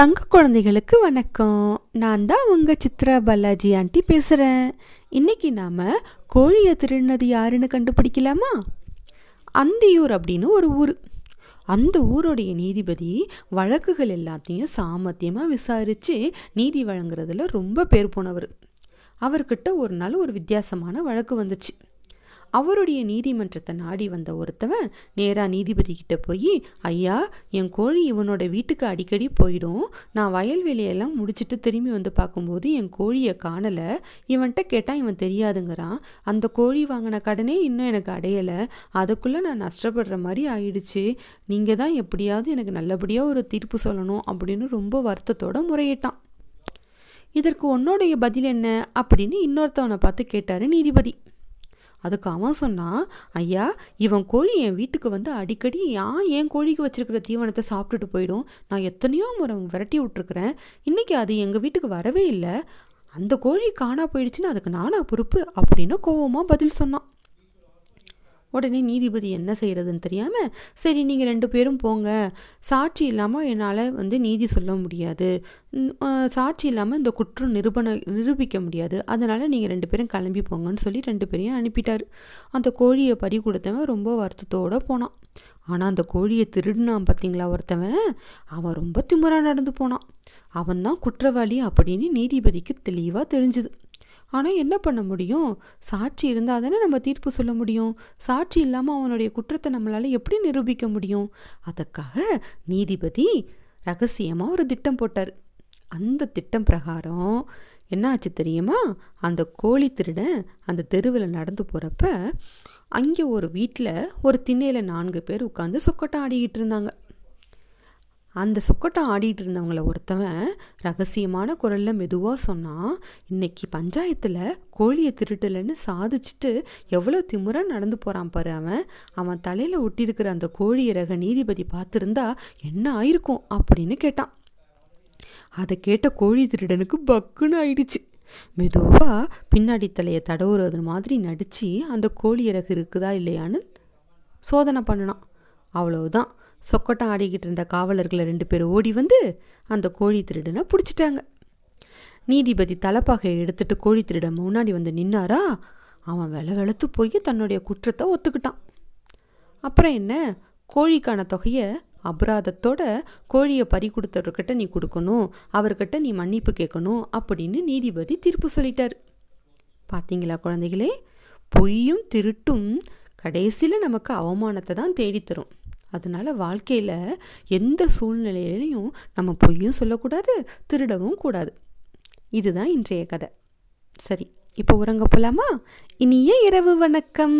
தங்க குழந்தைகளுக்கு வணக்கம். நான் தான் உங்கள் சித்ரா பாலாஜி ஆண்டி பேசுகிறேன் இன்னைக்கு நாம் கோழியை திருடினது யாருன்னு கண்டுபிடிக்கலாமா? அந்தியூர் அப்படின்னு ஒரு ஊர். அந்த ஊருடைய நீதிபதி வழக்குகள் எல்லாத்தையும் சாமர்த்தியமாக விசாரித்து நீதி வழங்குறதுல ரொம்ப பேர் போனவர். அவர்கிட்ட ஒரு நாள் ஒரு வித்தியாசமான வழக்கு வந்துச்சு. அவருடைய நீதிமன்றத்தை நாடி வந்த ஒருத்தவன் நேராக நீதிபதி கிட்ட போய் ஐயா என் கோழி இவனோட வீட்டுக்கு அடிக்கடி போயிடும். நான் வயல்வெளியெல்லாம் முடிச்சுட்டு திரும்பி வந்து பார்க்கும்போது என் கோழியை காணலை. இவன்கிட்ட கேட்டால் இவன் தெரியாதுங்கிறான். அந்த கோழி வாங்கின கடனே இன்னும் எனக்கு அடையலை. அதுக்குள்ளே நான் நஷ்டப்படுற மாதிரி ஆயிடுச்சு. நீங்கள் தான் எப்படியாவது எனக்கு நல்லபடியாக ஒரு தீர்ப்பு சொல்லணும் அப்படின்னு ரொம்ப வருத்தத்தோட முறையிட்டான். இதற்கு உன்னோடைய பதில் என்ன? அப்படின்னு இன்னொருத்தவனை பார்த்து கேட்டார் நீதிபதி. அதுக்கு அவன் சொன்னான் ஐயா இவன் கோழி என் வீட்டுக்கு வந்து அடிக்கடி ஏன் என் கோழிக்கு வச்சிருக்கிற தீவனத்தை சாப்பிட்டுட்டு போயிடும்? நான் எத்தனையோ முறை விரட்டி விட்டுருக்குறேன். இன்றைக்கி அது எங்கள் வீட்டுக்கு வரவே இல்லை. அந்த கோழி காணா போயிடுச்சுன்னு அதுக்கு நானா பொறுப்பு? அப்படின்னு கோவமாக பதில் சொன்னான். உடனே நீதிபதி என்ன செய்கிறதுன்னு தெரியாமல் சரி நீங்கள் ரெண்டு பேரும் போங்க. சாட்சி இல்லாமல் என்னால் வந்து நீதி சொல்ல முடியாது. சாட்சி இல்லாமல் இந்த குற்றம் நிரூபண நிரூபிக்க முடியாது. அதனால் நீங்கள் ரெண்டு பேரும் கிளம்பி போங்கன்னு சொல்லி ரெண்டு பேரையும் அனுப்பிட்டார். அந்த கோழியை பறி கொடுத்தவன் ரொம்ப வருத்தத்தோடு போனான். ஆனால் அந்த கோழியை திருடினான் பார்த்தீங்களா ஒருத்தவன்? அவன் ரொம்ப திமுறாக நடந்து போனான். அவன் தான் குற்றவாளி அப்படின்னு நீதிபதிக்கு தெளிவாக தெரிஞ்சுது. ஆனால் என்ன பண்ண முடியும்? சாட்சி இருந்தால் தானே நம்ம தீர்ப்பு சொல்ல முடியும். சாட்சி இல்லாமல் அவனுடைய குற்றத்தை நம்மளால் எப்படி நிரூபிக்க முடியும்? அதுக்காக நீதிபதி ரகசியமாக ஒரு திட்டம் போட்டார். அந்த திட்டம் பிரகாரம் என்ன ஆச்சு தெரியுமா? அந்த கோழி திருடன் அந்த தெருவில் நடந்து போகிறப்ப அங்கே ஒரு வீட்டில் ஒரு திண்ணையில் நான்கு பேர் உட்காந்து சொக்கட்டம் ஆடிக்கிட்டு இருந்தாங்க. அந்த சொக்கட்டம் ஆடிட்டு இருந்தவங்கள ஒருத்தவன் ரகசியமான குரலில் மெதுவாக சொன்னான் இன்னைக்கு பஞ்சாயத்தில் கோழியை திருட்டலைன்னு சாதிச்சுட்டு எவ்வளோ திமுறாக நடந்து போகிறான் பாரு அவன். அவன் தலையில் ஒட்டியிருக்கிற அந்த கோழி ரக நீதிபதி பார்த்துருந்தா என்ன ஆயிருக்கும்? அப்படின்னு கேட்டான். அதை கேட்ட கோழி திருடனுக்கு பக்குன்னு ஆயிடுச்சு. மெதுவாக பின்னாடி தலையை தடவுறது மாதிரி நடித்து அந்த கோழி இறகு இருக்குதா இல்லையான்னு சோதனை பண்ணினான். அவ்வளவுதான். சொக்கட்டம் ஆடிக்கிட்டு இருந்த காவலர்களை ரெண்டு பேர் ஓடி வந்து அந்த கோழி திருடனை பிடிச்சிட்டாங்க. நீதிபதி தலைப்பாகையை எடுத்துட்டு கோழி திருடன் முன்னாடி வந்து நின்னாரா? அவன் வெள வெளுத்து போய் தன்னுடைய குற்றத்தை ஒத்துக்கிட்டான். அப்புறம் என்ன? கோழிக்கான தொகையை அபராதத்தோட கோழியை பறி கொடுத்தவர்கிட்ட நீ கொடுக்கணும் அவர்கிட்ட நீ மன்னிப்பு கேட்கணும் அப்படின்னு நீதிபதி தீர்ப்பு சொல்லிட்டார். பார்த்தீங்களா குழந்தைகளே? பொய்யும் திருட்டும் கடைசியில் நமக்கு அவமானத்தை தான் தேடித்தரும். அதனால் வாழ்க்கையில் எந்த சூழ்நிலையிலையும் நம்ம பொய்யும் சொல்லக்கூடாது திருடவும் கூடாது. இதுதான் இன்றைய கதை. சரி இப்போ உறங்க போகலாமா இனிய இரவு வணக்கம்.